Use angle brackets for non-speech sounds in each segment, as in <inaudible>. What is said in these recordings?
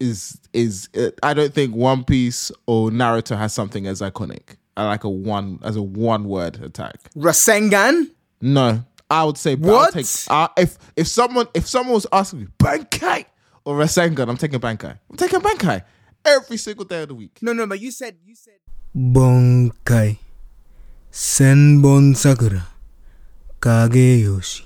is is uh, I don't think One Piece or Naruto has something as iconic. I like a one as a one word attack. Rasengan. No, I would say I'll What? take, uh, if if someone if someone was asking me Bankai or Rasengan, I'm taking Bankai. I'm taking Bankai every single day of the week. No, no, but you said you said. Bankai, Senbon Sakura Kageyoshi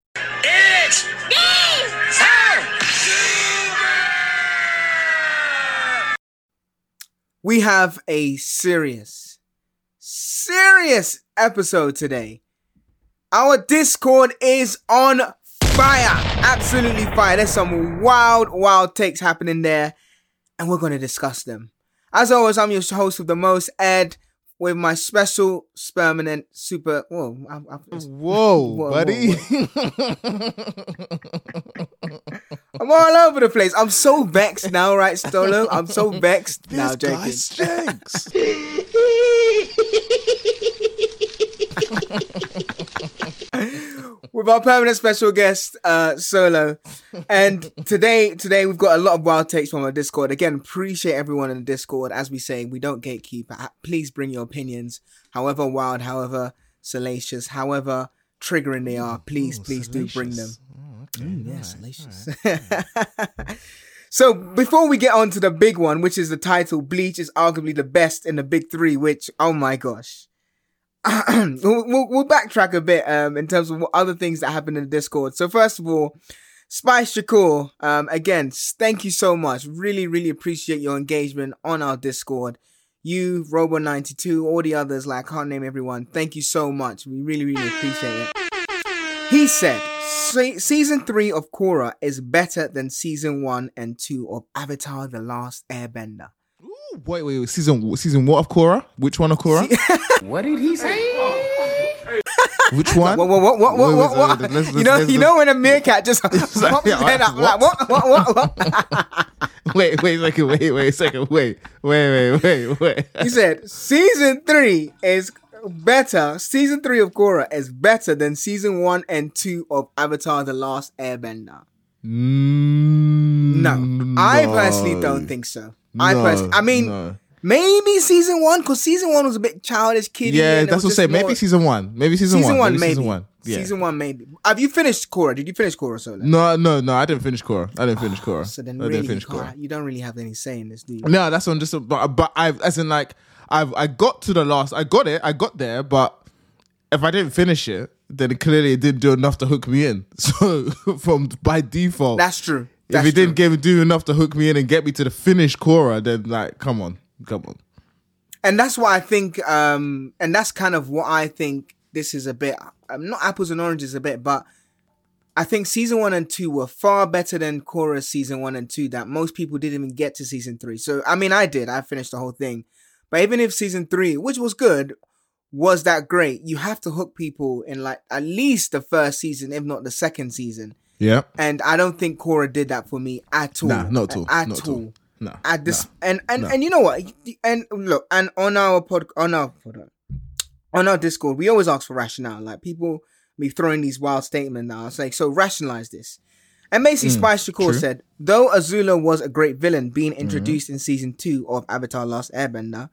We have a serious, serious episode today. Our Discord is on fire. Absolutely fire. There's some wild, wild takes happening there, and we're going to discuss them. As always, I'm your host of the most, Ed, with my special permanent super. Whoa, I, I, <laughs> Whoa, Whoa, buddy. <laughs> I'm all over the place. I'm so vexed now, right, Stolo? <laughs> I'm so vexed. this now, joking. guy stinks. <laughs> with our permanent special guest, uh, Solo. And today, today we've got a lot of wild takes from our Discord. Again, appreciate everyone in the Discord. As we say, we don't gatekeep. Please bring your opinions, however wild, however salacious, however triggering they are. Please, please do bring them. Mm, yeah, salacious. <laughs> so before we get on to the big one, which is the title, Bleach is arguably the best in the big three. Which, oh my gosh. <clears throat> we'll, we'll, we'll backtrack a bit um, in terms of what other things that happened in the Discord. So first of all, Spice Shakur, um, again, thank you so much. Really, really appreciate your engagement on our Discord. You, Robo92, all the others, like I can't name everyone. Thank you so much. We really, really appreciate it. He said, "Se- season three of Korra is better than season one and two of Avatar: The Last Airbender. Ooh, wait, wait, wait. Season season what of Korra? Which one of Korra? <laughs> What did he say? Which <laughs> one? What, what, what, what, what, what, what? let's- you let's- know, let's- you know when a meerkat just <laughs> pops like, his yeah, head up, like, what, what, what, what? Wait, wait a second. Wait, wait a second. Wait, wait, wait, wait, wait. He said, season three is better. Season three of Korra is better than season one and two of Avatar: The Last Airbender. Mm, No, I personally don't think so. I personally, I mean, no. maybe season one because season one was a bit childish, kiddie. Yeah, that's what I'm saying. Maybe season one. Maybe season, season one, Maybe maybe season one. Yeah. Season one, maybe. Have you finished Korra? Did you finish Korra Solo? No, no, no. I didn't finish Korra. I didn't finish Korra. So then, I really, didn't finish you, Korra. you don't really have any say in this, do you? No, that's on just. But but I as in like I've I got to the last. I got it. I got there. But if I didn't finish it, then clearly it didn't do enough to hook me in. <laughs> So from by default, That's true. if That's it didn't give do enough to hook me in and get me to the finish Korra, then like come on, come on. and that's what I think. Um, and that's kind of what I think. This is a bit um, not apples and oranges a bit, but I think season one and two were far better than Korra's season one and two. That most people didn't even get to season three. So I mean, I did. I finished the whole thing. But even if season three, which was good, was that great, you have to hook people in like at least the first season, if not the second season. Yeah. And I don't think Korra did that for me at all. Nah, not at all. At Not at all. all. No. At this no. and and no. and you know what? And look, and on our pod, on our on. on our Discord, we always ask for rationale. Like people be throwing these wild statements now. It's like so rationalize this. And basically, Spice Shakur Mm, true. said, though Azula was a great villain being Mm-hmm. introduced in season two of Avatar: Last Airbender,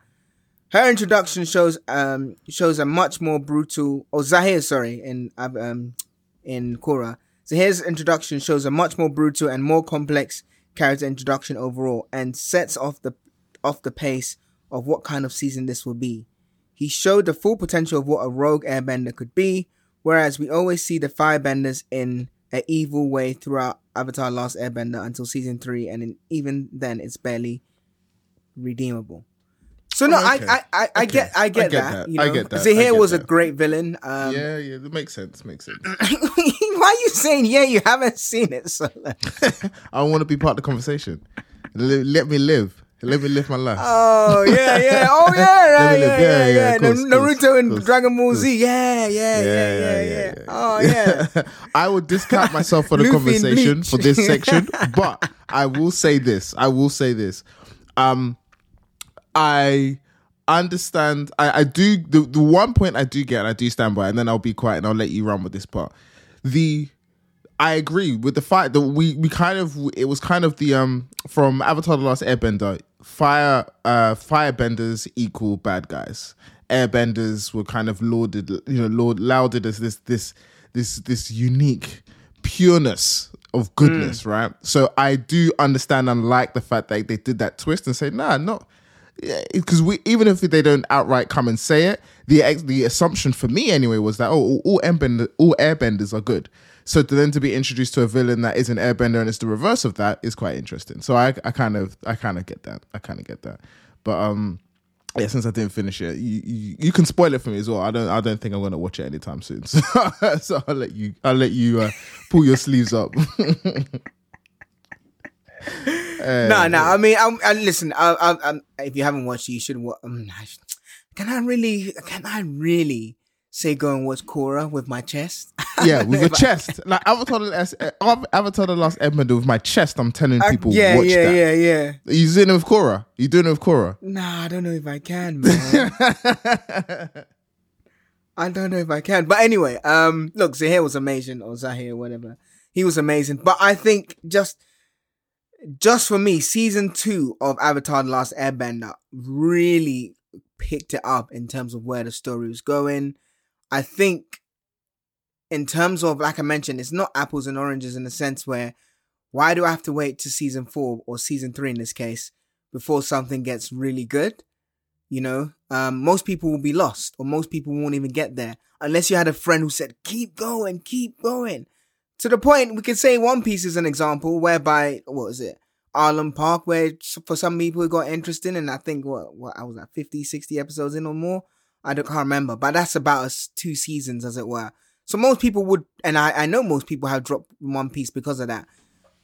her introduction shows um shows a much more brutal. Or Zahir, sorry, in um in Korra. Zahir's introduction shows a much more brutal and more complex character introduction overall, and sets off the off the pace of what kind of season this will be. He showed the full potential of what a rogue airbender could be, whereas we always see the firebenders in an evil way throughout Avatar: Last Airbender until season three, and in, even then, it's barely redeemable. So no, Oh, okay. I, I, I, I get, I get, I get that. that. You I get that. Zahir was a great villain. Um, yeah, yeah, that makes sense. Makes sense. <laughs> Why are you saying yeah? You haven't seen it, so <laughs> I want to be part of the conversation. Let, let me live. Let me live my life. Oh yeah, yeah. <laughs> Oh yeah, right, yeah, yeah, Yeah, yeah. yeah, course, Na- course, Naruto and course, Dragon Ball. Z. Yeah, yeah, yeah, yeah, yeah. Oh yeah. I would discount myself for the conversation for this section, but I will say this. I will say this. Um, I understand. I, I do the the one point I do get, and I do stand by, and then I'll be quiet and I'll let you run with this part. The I agree with the fact that we we kind of it was kind of the um from Avatar: The Last Airbender, fire uh firebenders equal bad guys. Airbenders were kind of lauded, you know, laud, lauded as this this this this unique pureness of goodness, right? So I do understand and like the fact that they did that twist and say, nah, not because we even if they don't outright come and say it, the the assumption for me anyway was that oh all, all all airbenders are good. So to then to be introduced to a villain that is an airbender and it's the reverse of that is quite interesting. So I I kind of I kind of get that. I kind of get that. But um yeah, since I didn't finish it, you, you you can spoil it for me as well. I don't I don't think I'm gonna watch it anytime soon. So, <laughs> so I'll let you I'll let you uh, pull your sleeves up. <laughs> No, no. I mean, I'm, I, listen. I, I, I'm, if you haven't watched it, you should. wa- Um, I can I really? Can I really say go and watch Korra with my chest? <laughs> yeah, with your chest. Like Avatar, the Last- uh, Avatar the Last Airbender with my chest. I'm telling I- people, yeah, watch yeah, that. yeah, yeah. Are you doing it with Korra? You doing it with Korra? Nah, I don't know if I can, man. <laughs> I don't know if I can. But anyway, um, look, Zahir was amazing, or Zahir, whatever. He was amazing. But I think just just for me, season two of Avatar The Last Airbender really picked it up in terms of where the story was going. I think in terms of like I mentioned, it's not apples and oranges in the sense where why do I have to wait to season four or season three in this case before something gets really good? You know, um, most people will be lost, or most people won't even get there unless you had a friend who said, "Keep going, keep going." To the point, we could say One Piece is an example whereby what was it, Arlong Park, where for some people it got interesting, and I think what what I was at 50, 60 episodes in or more. I don't can't remember, but that's about us two seasons, as it were. So most people would, and I, I know most people have dropped One Piece because of that.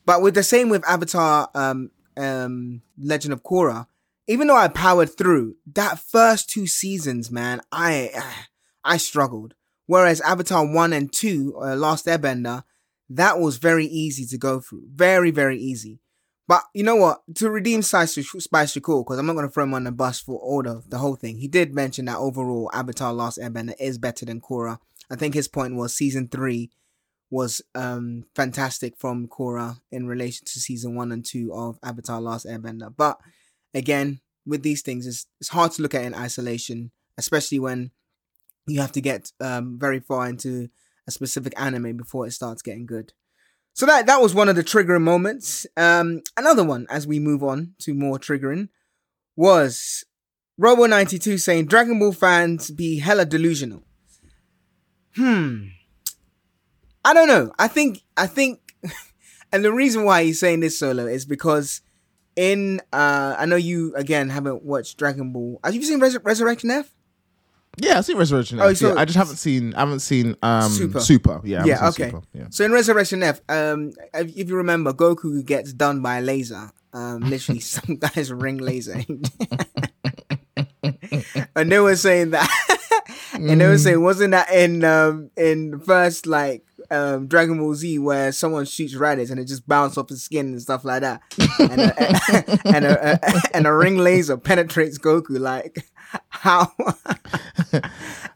But with the same with Avatar, um, um, Legend of Korra, even though I powered through that first two seasons, man, I <sighs> I struggled. Whereas Avatar one and two, uh, Last Airbender, that was very easy to go through, very very easy. But you know what? To redeem Spice Shakur, because I'm not gonna throw him on the bus for all the the whole thing. He did mention that overall Avatar Last Airbender is better than Korra. I think his point was season three was um fantastic from Korra in relation to season one and two of Avatar Last Airbender. But again, with these things, it's it's hard to look at in isolation, especially when you have to get um very far into a specific anime before it starts getting good. So that that was one of the triggering moments. Um, another one as we move on to more triggering was Robo ninety two saying Dragon Ball fans be hella delusional. Hmm. I don't know. I think I think <laughs> and the reason why he's saying this solo is because in uh I know you again haven't watched Dragon Ball. Have you seen Resur- Resurrection F? Yeah, I see Resurrection. Oh, F, so- yeah, I just haven't seen. I haven't seen um Super. Super. Yeah, I haven't yeah, seen okay. Super, Yeah. So in Resurrection F, um, if if you remember, Goku gets done by a laser. Um, literally, <laughs> some guy's ring laser, <laughs> and they were saying that, <laughs> and they were saying, wasn't that in um in the first like um Dragon Ball Z where someone shoots Raditz and it just bounces off his skin and stuff like that, and a, <laughs> <laughs> and a, a and a ring laser penetrates Goku like <laughs> how,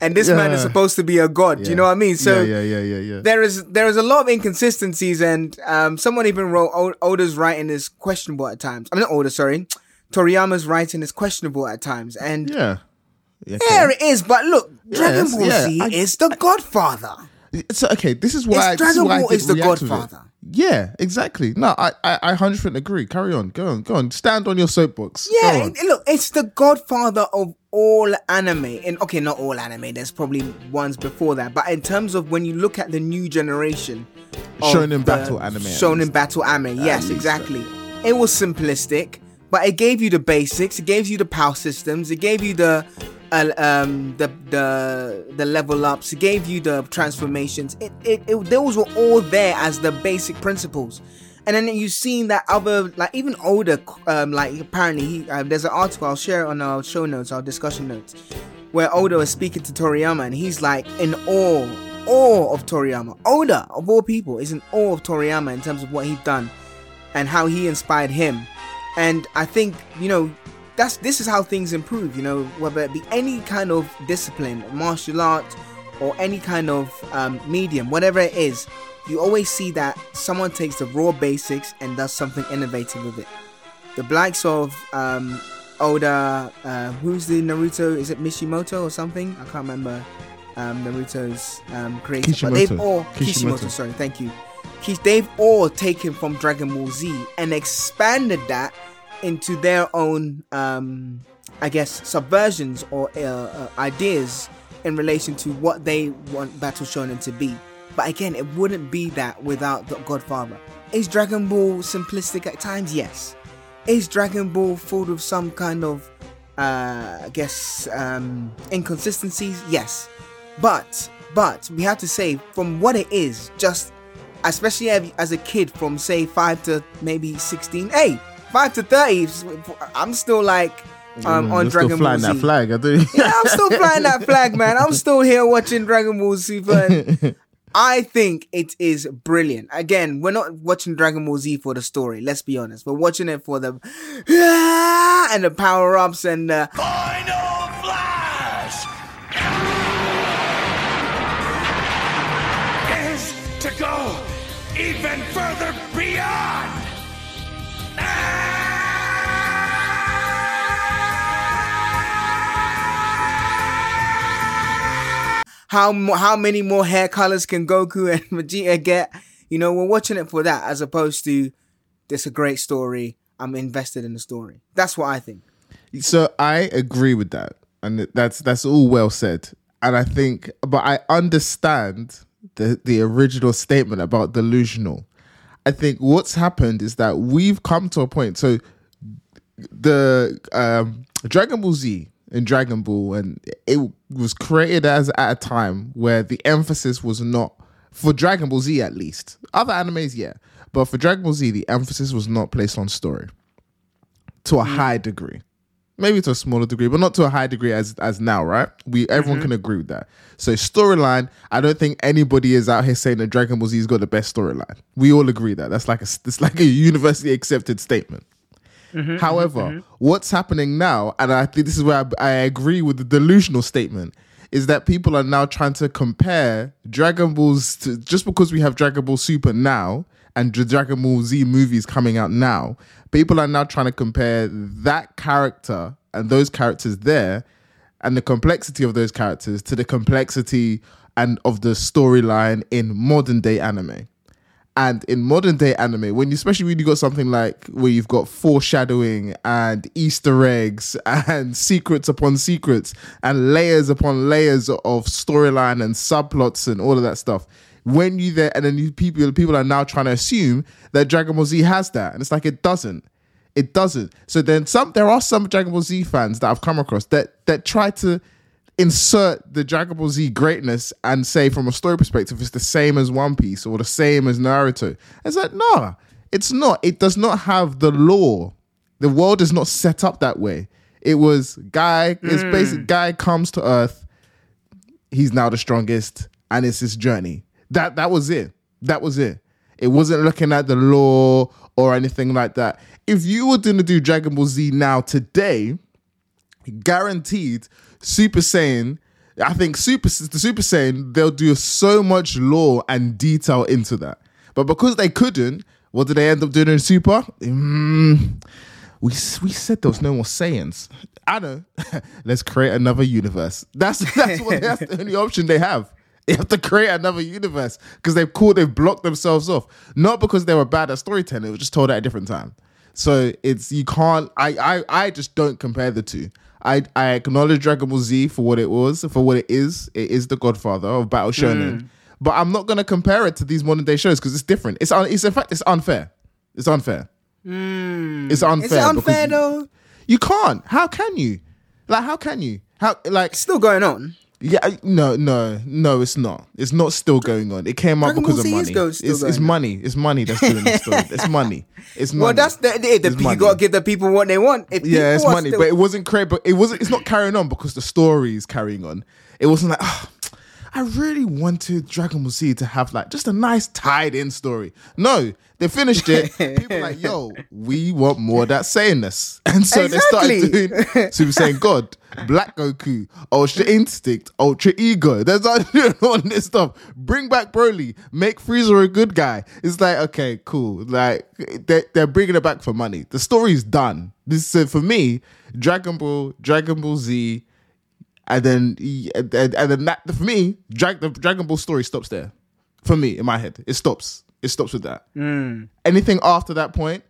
and this man is supposed to be a god. Do you know what I mean? So yeah, yeah, yeah, yeah, yeah. there is there is a lot of inconsistencies, and um, someone even wrote Oda's writing is questionable at times. I'm not Oda, sorry. Toriyama's writing is questionable at times, and yeah. Yeah, there it is. But look, Dragon Yes, Ball yeah, Z I- is the Godfather. So okay, this is why It's Dragon Ball is the react with it. Godfather. Yeah, exactly. No, I I I hundred percent agree. Carry on, go on, go on. Stand on your soapbox. Yeah, it- look, it's the Godfather of all anime. And okay, not all anime. There's probably ones before that, but in terms of when you look at the new generation, Shonen battle anime, Shonen battle anime. Yes, exactly. It was simplistic, but it gave you the basics. It gave you the power systems. It gave you the uh, um the the the level ups. It gave you the transformations. It, it, it those were all there as the basic principles. And then you've seen that other, like even older, um, like apparently he, uh, there's an article I'll share on our show notes, our discussion notes, where Oda is speaking to Toriyama and he's like in awe, awe of Toriyama. Oda of all people is in awe of Toriyama in terms of what he's done and how he inspired him. And I think you know that's this is how things improve. You know whether it be any kind of discipline, martial art, or any kind of um, medium, whatever it is, you always see that someone takes the raw basics and does something innovative with it. The likes of um, Oda, uh, who's the Naruto? Is it Mishimoto or something? I can't remember um, Naruto's um, creator. But they've Kishimoto. all Kishimoto. Kishimoto. Sorry, thank you. They've all taken from Dragon Ball Z and expanded that into their own, um, I guess, subversions or uh, uh, ideas in relation to what they want Battle Shonen to be. But again, it wouldn't be that without the Godfather. Is Dragon Ball simplistic at times? Yes. Is Dragon Ball full of some kind of, uh, I guess, um, inconsistencies? Yes. But, but we have to say, from what it is, just especially as- as a kid from say 5 to maybe 16 hey 5 to 30 i'm still like um, Mm, on you're dragon still ball flying Z. that flag. I do. <laughs> yeah i'm still flying that flag man i'm still here watching dragon ball super <laughs> and i think it is brilliant again we're not watching dragon ball z for the story let's be honest we're watching it for the <laughs> and the power-ups and the Final how how many more hair colors can Goku and <laughs> Vegeta get? You know, we're watching it for that as opposed to this a great story. I'm invested in the story. That's what I think. So I agree with that, and that's that's all well said. And I think, but I understand the the original statement about delusional. I think what's happened is that we've come to a point. So the um, Dragon Ball Z and Dragon Ball, and it was created as at a time where the emphasis was not for Dragon Ball Z at least. Other animes, yeah, but for Dragon Ball Z, the emphasis was not placed on story to a mm. high degree. Maybe to a smaller degree, but not to a high degree as as now, right? We everyone mm-hmm. can agree with that. So storyline, I don't think anybody is out here saying that Dragon Ball Z's got the best storyline. We all agree that that's like a it's like a <laughs> universally accepted statement. Mm-hmm, mm-hmm, However, mm-hmm. what's happening now, and I think this is where I, I agree with the delusional statement, is that people are now trying to compare Dragon Balls to just because we have Dragon Ball Super now and Dragon Ball Z movies coming out now, people are now trying to compare that character and those characters there and the complexity of those characters to the complexity and of the storyline in modern day anime. And in modern day anime, when you especially when you got something like where you've got foreshadowing and Easter eggs <laughs> and secrets upon secrets and layers upon layers of storyline and subplots and all of that stuff, when you there and then people people are now trying to assume that Dragon Ball Z has that, and it's like it doesn't. It doesn't. So then some there are some Dragon Ball Z fans that I've come across that that try to insert the Dragon Ball Z greatness and say from a story perspective it's the same as One Piece or the same as Naruto. It's like, no, it's not. It does not have the lore. The world is not set up that way. It was guy, it's hmm. basic guy comes to Earth, he's now the strongest, and it's his journey. That that was it. That was it. It wasn't looking at the lore or anything like that. If you were gonna do Dragon Ball Z now today, guaranteed Super Saiyan. I think Super the Super Saiyan they'll do so much lore and detail into that, but because they couldn't, what did they end up doing in Super? Mm, we we said there was no more Saiyans. I know. <laughs> Let's create another universe. That's <laughs> that's what that's the only option they have. They have to create another universe because they've called they've blocked themselves off. Not because they were bad at storytelling, it was just told at a different time. So it's you can't I I, I just don't compare the two. I, I acknowledge Dragon Ball Z for what it was, for what it is. It is the godfather of Battle hmm. Shonen. But I'm not gonna compare it to these modern day shows because it's different. It's un, it's in fact it's unfair. It's unfair. Hmm. It's unfair. Is it unfair because you- though? You can't. How can you? Like, how can you? How like? Still going on. Yeah, I- no, no, no. It's not. It's not still going on. It came out Dragon because Ball of money. it's, it's money. It's money that's doing the story. It's <laughs> money. It's money. Well, that's the, the, the you money. gotta give the people what they want. If yeah, it's money, still- but it wasn't created. But it wasn't. It's not carrying on because the story is carrying on. It wasn't like, oh, I really wanted Dragon Ball Z to have like just a nice tied-in story. No, they finished it. People like, yo, we want more of that Saiyanness, <laughs> and so they started Exactly. doing <laughs> Super Saiyan God, Black Goku, Ultra Instinct, Ultra Ego. They started doing <laughs> all this stuff. Bring back Broly, make Frieza a good guy. It's like okay, cool. Like they they're bringing it back for money. The story's done. This so for me, Dragon Ball, Dragon Ball Z, and then and, and then that for me, Drag, the Dragon Ball story stops there. For me, in my head, it stops. It stops with that. Hmm. Anything after that point,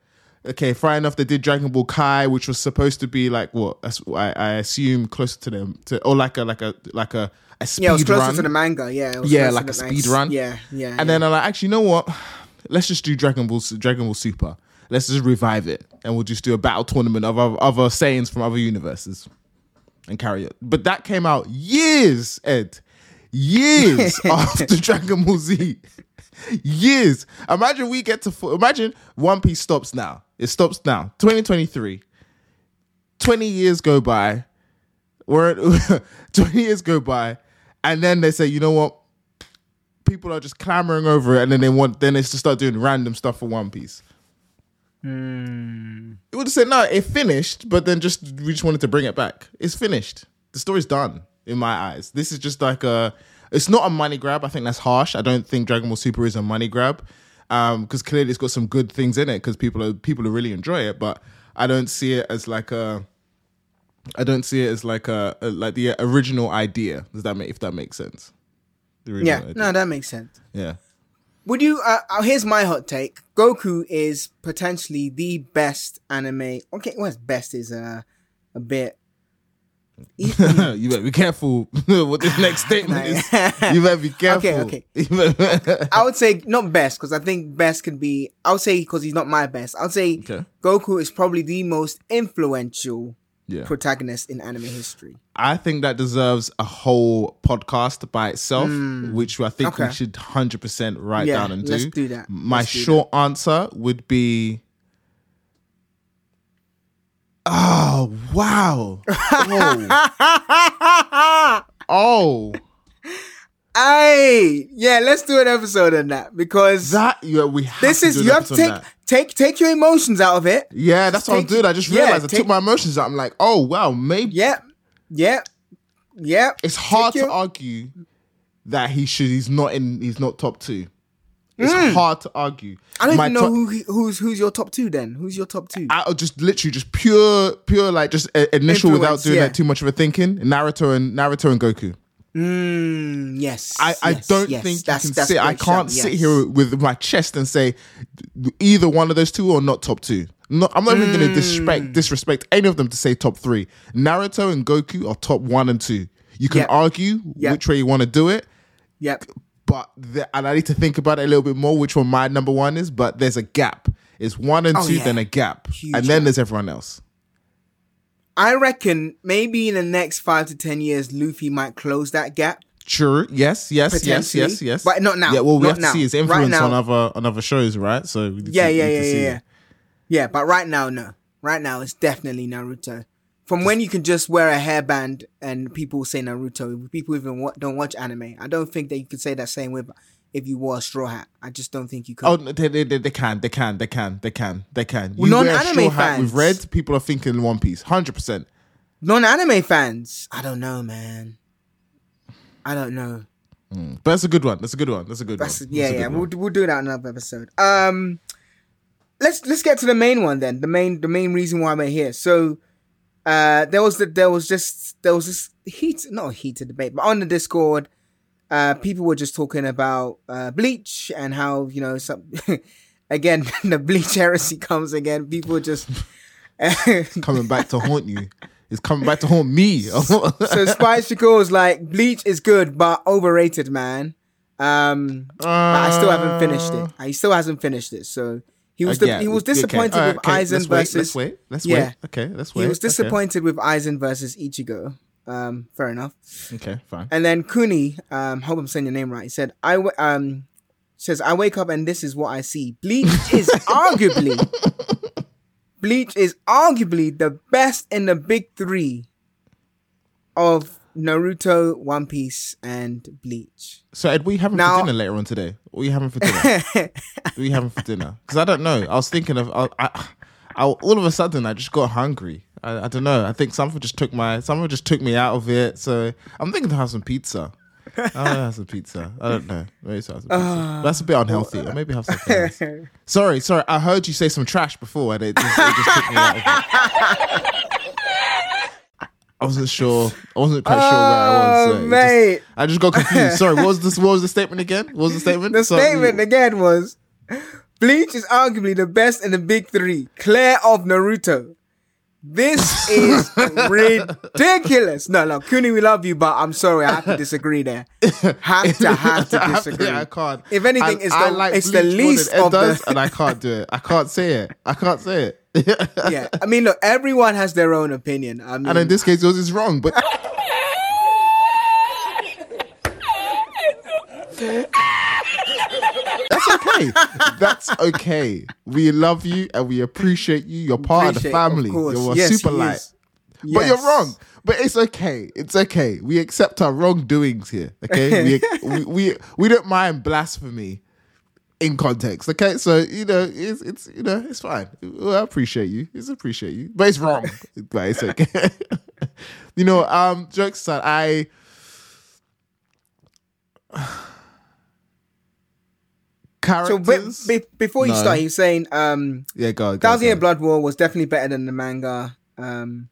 okay, fair enough. They did Dragon Ball Kai, which was supposed to be like what I, I assume closer to them, to or like a like a like a a speed yeah, it was closer run. to the manga. Yeah, it was yeah, like a speed run. Yeah, yeah. And then I'm like, actually, you know what? Let's just do Dragon Ball Dragon Ball Super. Let's just revive it, and we'll just do a battle tournament of other, other Saiyans from other universes, and carry it. But that came out years, Ed, years <laughs> after Dragon Ball Z. Years. Imagine we get to imagine One Piece stops now. It stops now. 2023. 20 years go by. We're <laughs> 20 years go by, and then they say, you know what? People are just clamoring over it, and then they want then they to start doing random stuff for One Piece. Hmm. It would have said no, it finished, but then just we just wanted to bring it back. It's finished. The story's done in my eyes. This is just like a. It's not a money grab. I think that's harsh. I don't think Dragon Ball Super is a money grab, um, because clearly it's got some good things in it. Because people are people are really enjoy it, but I don't see it as like a. I don't see it as like a, a like the original idea. Does that make if that makes sense? The yeah, idea. no, that makes sense. yeah. Would you? Uh, uh, here's my hot take. Goku is potentially the best anime. Okay, well, best is uh, a bit. <laughs> you better be careful <laughs> what this next statement is. <laughs> You better be careful. Okay, okay. I would say not best because I think best can be. I would say because he's not my best. I would say Okay. Goku is probably the most influential yeah. protagonist in anime history. I think that deserves a whole podcast by itself, which I think we Hmm. Should 100% write Yeah, down and do. let's do that. My Let's short answer would be. Oh, wow. <laughs> Oh. oh. Hey, yeah, let's do an episode on that because That, yeah, we have this to is do an you have to take take take your emotions out of it. Yeah, that's what I'm doing. I just yeah, realized I take- took my emotions out. I'm like, oh, wow, maybe. Yep, yep, yep. it's hard Take to your- argue that he should he's not in he's not top two. It's hard to argue. Mm. I don't My even know top- who who's who's your top two. Then who's your top two? I just literally just pure pure like just uh, initial without doing yeah. like too much of a thinking. Naruto and Naruto and Goku. Mm, yes, I, I yes, don't yes. think That's- you can sit. I can't shout, sit yes. here with my chest and say either one of those two or not top two. No, I'm not even going to Mm. disrespect disrespect any of them to say top three. Naruto and Goku are top one and two. You can Yep. argue Yep. which way you want to do it. Yep. but the, and I need to think about it a little bit more which one my number one is. But there's a gap. It's one and Oh, two, yeah. then a gap, Huge and then gap. there's everyone else. I reckon maybe in the next five to ten years, Luffy might close that gap. Sure. Yes. Yes. Yes. Yes. Yes. But not now. Yeah. Well, we Not have to now. see his influence now. on other on other shows, right? So we Yeah, to- yeah, yeah, yeah, yeah. Yeah, but right now, no. Right now, it's definitely Naruto. From when you can just wear a hairband and people say Naruto, people even wa- don't watch anime. I don't think that you could say that same with if you wore a straw hat. I just don't think you could. Oh, they, they, they, can, they can, they can, they can, they can. You wear a non-anime straw hat with red, people are thinking One Piece, hundred percent. Non-anime fans, I don't know, man. I don't know. But that's a good one. That's a good one. That's a good That's one. yeah, That's yeah. good We'll we'll do that in another episode. Um, let's let's get to the main one then. The main the main reason why we're here. So, uh, there was the there was just there was this heat not a heated debate, but on the Discord, uh, people were just talking about uh Bleach and how you know some <laughs> again <laughs> the Bleach heresy comes again. People just. <laughs> coming back to haunt you. It's coming back to haunt me. so Spice was like, Bleach is good, but overrated, man. Um, but I still haven't finished it. He still hasn't finished it. So He was Uh, the- he was okay, disappointed alright, with okay, Aizen let's wait, versus- Let's wait. Let's Yeah. wait. Okay, let's wait. he was okay. disappointed with Aizen versus Ichigo. Um, fair enough. Okay, fine. And then Kuni, um, hope I'm saying your name right. He said, "I w- um says I wake up and this is what I see. Bleach is <laughs> arguably Bleach is arguably the best in the big three of Naruto, One Piece, and Bleach. So, Ed, what are you having Now- for dinner later on today? What are you having for dinner? <laughs> what are you having for dinner? Because I don't know. I was thinking of. I, I, I, all of a sudden, I just got hungry. I, I don't know. I think something just took my. Something just took me out of it. So I'm thinking to have some pizza. I to have some pizza. I don't know. Maybe have some pizza. Ah. That's a bit unhealthy. Or maybe have something <laughs> else. Sorry, sorry. I heard you say some trash before, and it just, it just took me out of it. I wasn't sure. I wasn't quite sure where I was. Oh, so it just- mate. I just got confused. Sorry, what was this? What was the statement again? What was the statement? The Sorry. statement again was Bleach is arguably the best in the big three, clear of Naruto. This is ridiculous. No, no, Kuni, we love you, but I'm sorry, I have to disagree there. Have to, have to <laughs> I have disagree. I can't. If anything, I- it's I the- like it's the least than Ed of the- does, and I can't do it. I can't say it. I can't say it. <laughs> yeah, I mean, look, everyone has their own opinion. I mean, and in this case, yours is wrong. But <laughs> that's okay. That's okay. We love you and we appreciate you. You're part of the Appreciate, of family. You're Yes, super light. is. But you're wrong. But it's okay. It's okay. We accept our wrongdoings here. Okay. we, <laughs> we we we don't mind blasphemy in context. Okay. So you know it's it's you know it's fine. I appreciate you. It's appreciate you. But it's wrong. <laughs> but it's okay. <laughs> you know. Um. Jokes aside, I. so be, be, before you No. start, he's saying um, yeah, go. go Thousand Year. Blood War was definitely better than the manga. Um,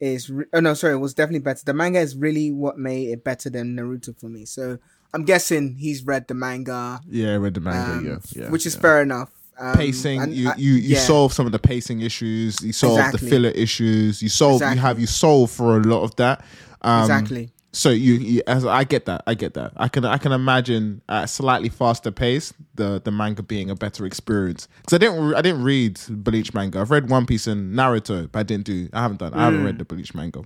is re- oh no, sorry, it was definitely better. The manga is really what made it better than Naruto for me. So I'm guessing he's read the manga, Yeah, I read the manga. um, yeah, yeah, which is yeah. fair enough. Um, pacing and you you, you yeah. solve some of the pacing issues you solve Exactly. the filler issues you solve you have you solve for a lot of that um, Exactly. So you, you as i get that i get that i can i can imagine at a slightly faster pace the the manga being a better experience because i didn't i didn't read bleach manga i've read one piece and naruto but i didn't do i haven't done i haven't Mm. read the bleach manga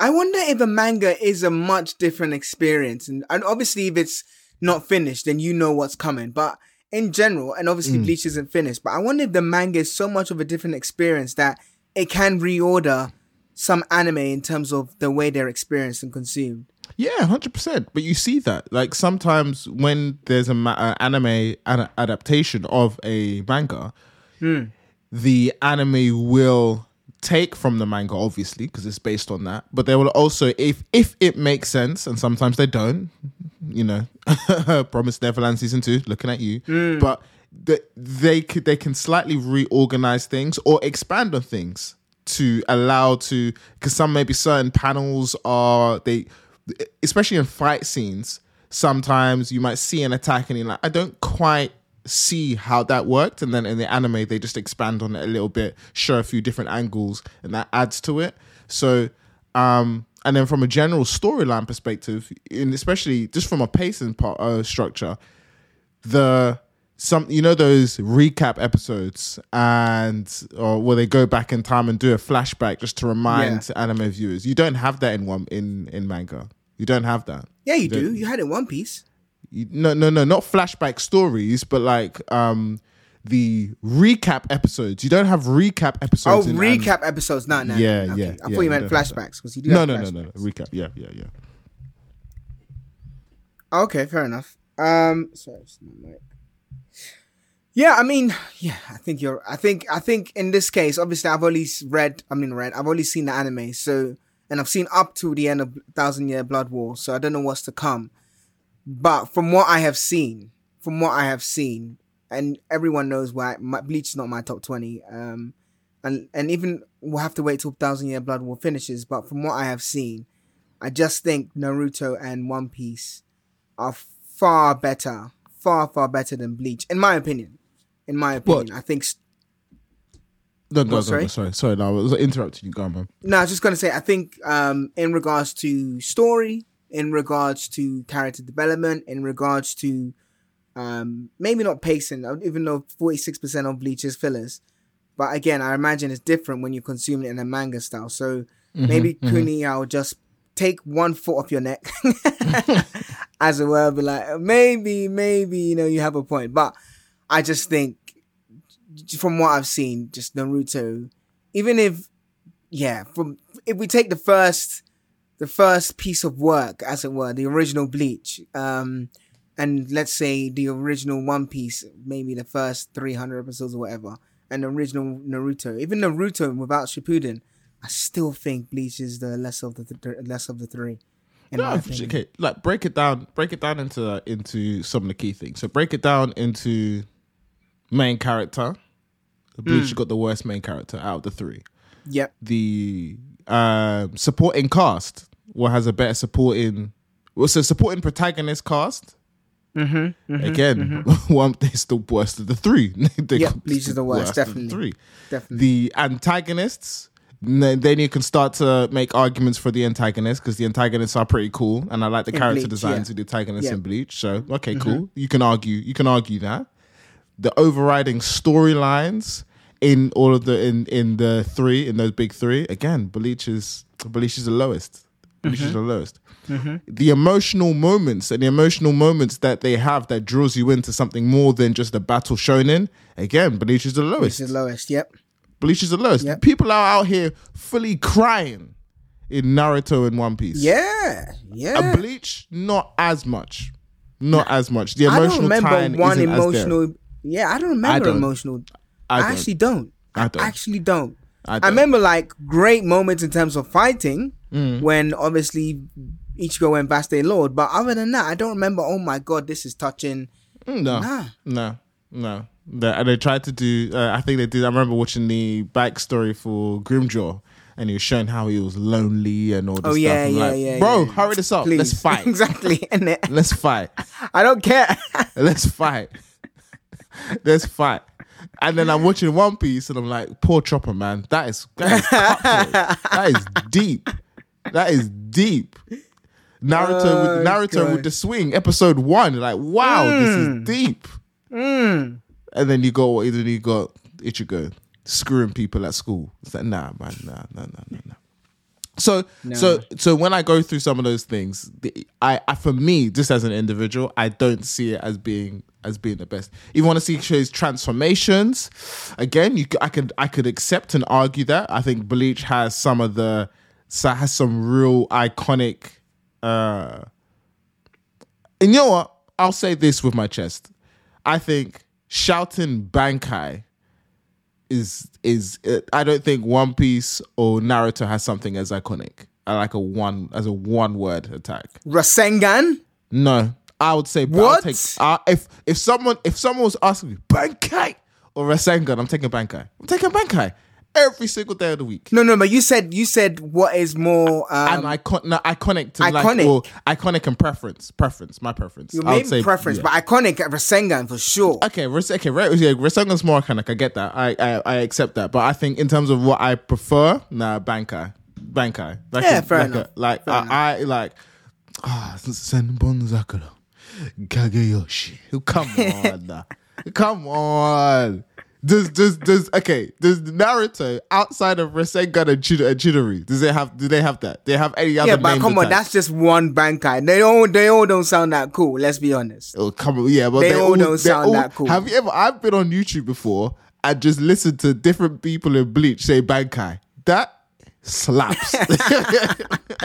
I wonder if a manga is a much different experience, and, and obviously if it's not finished, then you know what's coming. But in general, and obviously Mm. Bleach isn't finished, but I wonder if the manga is so much of a different experience that it can reorder some anime in terms of the way they're experienced and consumed. Yeah, hundred percent. But you see that, like sometimes when there's a ma- anime ad- adaptation of a manga, hmm. the anime will take from the manga, obviously, because it's based on that. But they will also, if if it makes sense, and sometimes they don't. You know, <laughs> Promise Neverland season two, looking at you. Hmm. But the, they could they can slightly reorganize things or expand on things to allow to because some maybe certain panels are they especially in fight scenes sometimes you might see an attack and you're like i don't quite see how that worked. And then in the anime they just expand on it a little bit show a few different angles and that adds to it. So um and then from a general storyline perspective and especially just from a pacing part uh, structure the some you know those recap episodes and or where they go back in time and do a flashback just to remind anime viewers you don't have that in one in in manga you don't have that Yeah, you don't- do. You had it in One Piece. you- no no no not flashback stories but like um the recap episodes you don't have recap Oh, episodes anime. recap episodes. No, no. Yeah, no, yeah. I yeah, thought you you meant don't have that. flashbacks because you do. no no no no no recap yeah yeah yeah Okay, fair enough. Um, sorry, it's not mic. Yeah, I mean, yeah, I think you're. I think, I think in this case, obviously, I've only read. I mean, read. I've only seen the anime, so and I've seen up to the end of Thousand Year Blood War, so I don't know what's to come. But from what I have seen, from what I have seen, and everyone knows why my, Bleach is not my top twenty. Um, and and even we'll have to wait till Thousand Year Blood War finishes. But from what I have seen, I just think Naruto and One Piece are far better, far far better than Bleach, in my opinion. In my opinion, I think. s- no, no, What, no, no, sorry? sorry sorry no I was interrupting you go on man No, I was just gonna say, I think um, in regards to story, in regards to character development, in regards to Um, maybe not pacing, uh, even though forty six percent of Bleach is fillers. But again, I imagine it's different when you consume it in a manga style. So maybe Kuni, I'll just take one foot off your neck, <laughs> as it were. Be like, maybe, maybe you know you have a point. But I just think, from what I've seen, just Naruto, even if, yeah, from if we take the first, the first piece of work, as it were, the original Bleach, um, and let's say the original One Piece, maybe the first three hundred episodes or whatever, and the original Naruto, even Naruto without Shippuden, I still think Bleach is the less of the th- less of the three. No, okay, like break it down. Break it down into into some of the key things. So break it down into main character. Bleach got the worst main character out of the three. Yep. The um, supporting cast, what has a better supporting? What's a supporting protagonist cast? Mm-hmm, Again, <laughs> one they still worst of the three. <laughs> they Yeah, Bleach is the worst, of the definitely. three. Definitely. The antagonists, then you can start to make arguments for the antagonists because the antagonists are pretty cool, and I like the In character Bleach, designs yeah. of the antagonists Yeah. in Bleach. So okay, cool. You can argue. You can argue that the overriding storylines in all of the in in the three in those big three again, Bleach is Bleach is the lowest. Bleach is mm-hmm. the lowest. Mm-hmm. The emotional moments and the emotional moments that they have that draws you into something more than just a battle shonen Again, Bleach is the lowest. Bleach is lowest. Yep. Bleach is the lowest. Yep. People are out here fully crying in Naruto and One Piece. Yeah. Yeah. And Bleach, not as much. Not as much. The I don't emotional remember tie-in one isn't as there. emotional. Yeah, I don't remember don't. emotional. I I, don't. actually don't. I don't. actually don't. I I, remember like great moments in terms of fighting Mm. when obviously Ichigo went Vasto Lorde, but other than that, I don't remember. Oh my god, this is touching. Mm, No, Nah. no, no. They, and they tried to do. Uh, I think they did. I remember watching the backstory for Grimmjow, and he was showing how he was lonely and all this Oh stuff. yeah, I'm yeah, like, yeah. Bro, yeah. hurry this up. Please. <laughs> Let's fight. exactly. And Let's fight. I don't care. Let's fight. <laughs> Let's fight. And then I'm watching One Piece and I'm like, poor Chopper, man. That is that is, that is deep. That is deep. Naruto Oh, with Naruto God. with the swing, episode one. Like, wow, this is mm. deep. Mm. And then you got then you got Ichigo screwing people at school. It's like, nah, man, nah, nah, nah, nah, nah. So so so when I go through some of those things, the, I, I for me, just as an individual, I don't see it as being as being the best. You want to see shows transformations? Again, you I could I could accept and argue that. I think Bleach has some of the has some real iconic. uh And you know what? I'll say this with my chest. I think shouting Bankai is is uh, I don't think One Piece or Naruto has something as iconic. I like a one as a one word attack. Rasengan. No, I would say What? take, uh, if if someone if someone was asking me Bankai or Rasengan, I'm taking Bankai. I'm taking Bankai every single day of the week. No, no, but you said you said what is more and um, icon, no, iconic to like iconic. or iconic and preference, preference, my preference. your main say preference, yeah. but iconic Rasengan for sure. Okay, Ras- okay, right. Yeah, Rasengan's more iconic. I get that. I, I I accept that. But I think in terms of what I prefer, nah, Bankai, Bankai. Like Yeah, a- fair like enough. A, like Fair I, I like ah Senbon Zakura, Kageyoshi. Come <laughs> on, come on. Does does does okay? Does Naruto outside of Rasengan and Chid- and Chidori? Does it have? Do they have that? Do they have any other? Yeah, but come on, that's just one Bankai. They all they all don't sound that cool. Let's be honest. Oh, come on, yeah, but They they, all don't they're sound that cool. Have you ever? I've been on YouTube before and just listened to different people in Bleach say Bankai. That slaps. <laughs>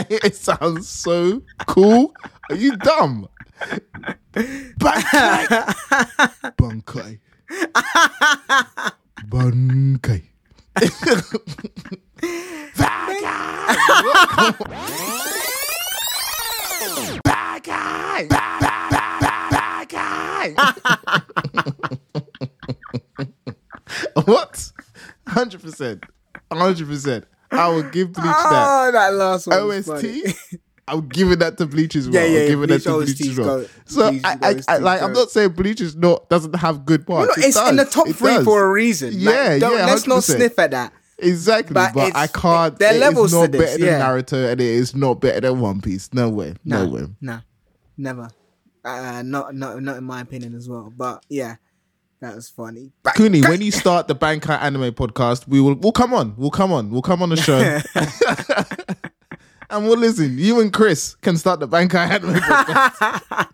it sounds so cool. Are you dumb? <laughs> Bankai. <laughs> Bankai. Bankai. Bankai. what? Hundred percent. Hundred percent. I will give Bleach that. Oh, that last one. was OST. I'm giving that to Bleach as well. Yeah, yeah, I'm giving Bleach that to Bleach as well. So Bleach I, I, I, like, I'm not saying Bleach is not doesn't have good parts. No, It it's in the top It three does. for a reason. Like, Yeah, don't- yeah, Let's not sniff at that. Exactly, But but, I can't. there are levels not this, better yeah. than Naruto, and it is not better than One Piece. No way. Nah, No way. Nah, never. Uh, not not not in my opinion as well. But yeah, that was funny. Kuni, when <laughs> you start the Bankai Anime podcast, we will we'll come on. We'll come on. We'll come on the show. <laughs> and we'll listen. You and Chris can start the Bankai Anime podcast.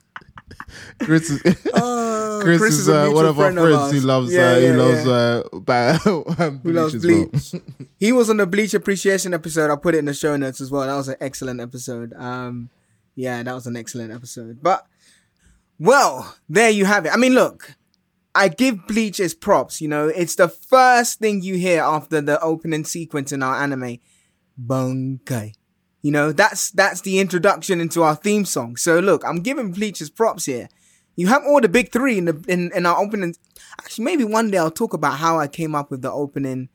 Chris is, <laughs> Oh, Chris, is, a uh, one of our friend friends who loves Yeah, uh, yeah, who loves yeah. uh, ba- Who <laughs> loves as well. Bleach. he was on the Bleach appreciation episode. I put it in the show notes as well. That was an excellent episode. Um, yeah, that was an excellent episode. But well, there you have it. I mean, look, I give Bleach its props. You know, it's the first thing you hear after the opening sequence in our anime, Bankai. You know, that's that's the introduction into our theme song. So look, I'm giving Bleachers props here. You have all the big three in the in, in our opening. Actually, maybe one day I'll talk about how I came up with the opening.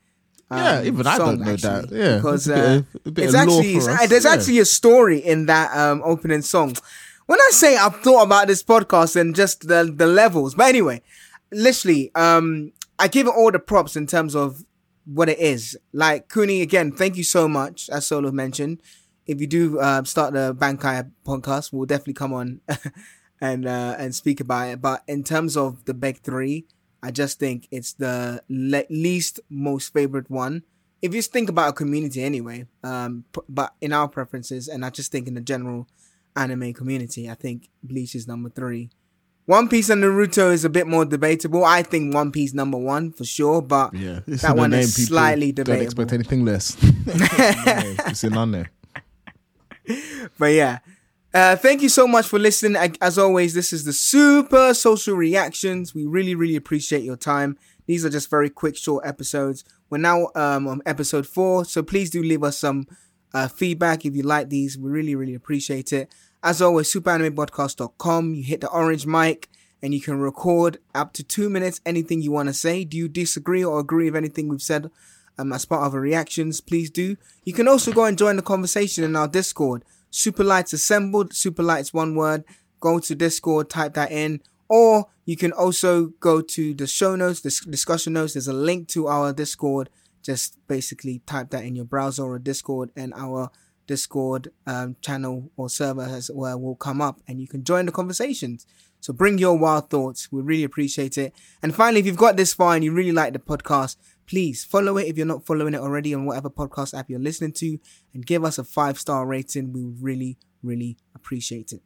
Yeah, um, even I don't know that. Yeah, because it's a bit uh, a bit it's actually it's- there's yeah. actually a story in that um, opening song. When I say I've thought about this podcast and just the the levels, but anyway, literally, um, I give it all the props in terms of what it is. Like Kuni, again, thank you so much, as Solo mentioned. If you do uh, start the Bankai podcast, we'll definitely come on <laughs> and uh, and speak about it. But in terms of the big three, I just think it's the le- least most favorite one. If you think about a community anyway, um, p- but in our preferences, and I just think in the general anime community, I think Bleach is number three. One Piece and Naruto is a bit more debatable. I think One Piece number one for sure, but Yeah, that one is slightly Don't debatable. expect anything less. <laughs> it's in on there. <laughs> But yeah. Uh, thank you so much for listening. As always, this is the super social reactions. We really, really appreciate your time. These are just very quick, short episodes. We're now um, on episode four, so please do leave us some uh, feedback if you like these. We really, really appreciate it. As always, superanimepodcast.com. You hit the orange mic and you can record up to two minutes anything you want to say. Do you disagree or agree with anything we've said um, as part of our reactions? Please do. You can also go and join the conversation in our Discord. Superlights Assembled, Superlights one word. Go to Discord, type that in. Or you can also go to the show notes, the discussion notes. There's a link to our Discord. Just basically type that in your browser or Discord, and our Discord um, channel or server has, where will come up, and you can join the conversations. So bring your wild thoughts. We really appreciate it. And finally, if you've got this far and you really like the podcast, please follow it if you're not following it already on whatever podcast app you're listening to, and give us a five star rating. We would really, really appreciate it.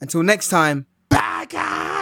Until next time. Bye, guys.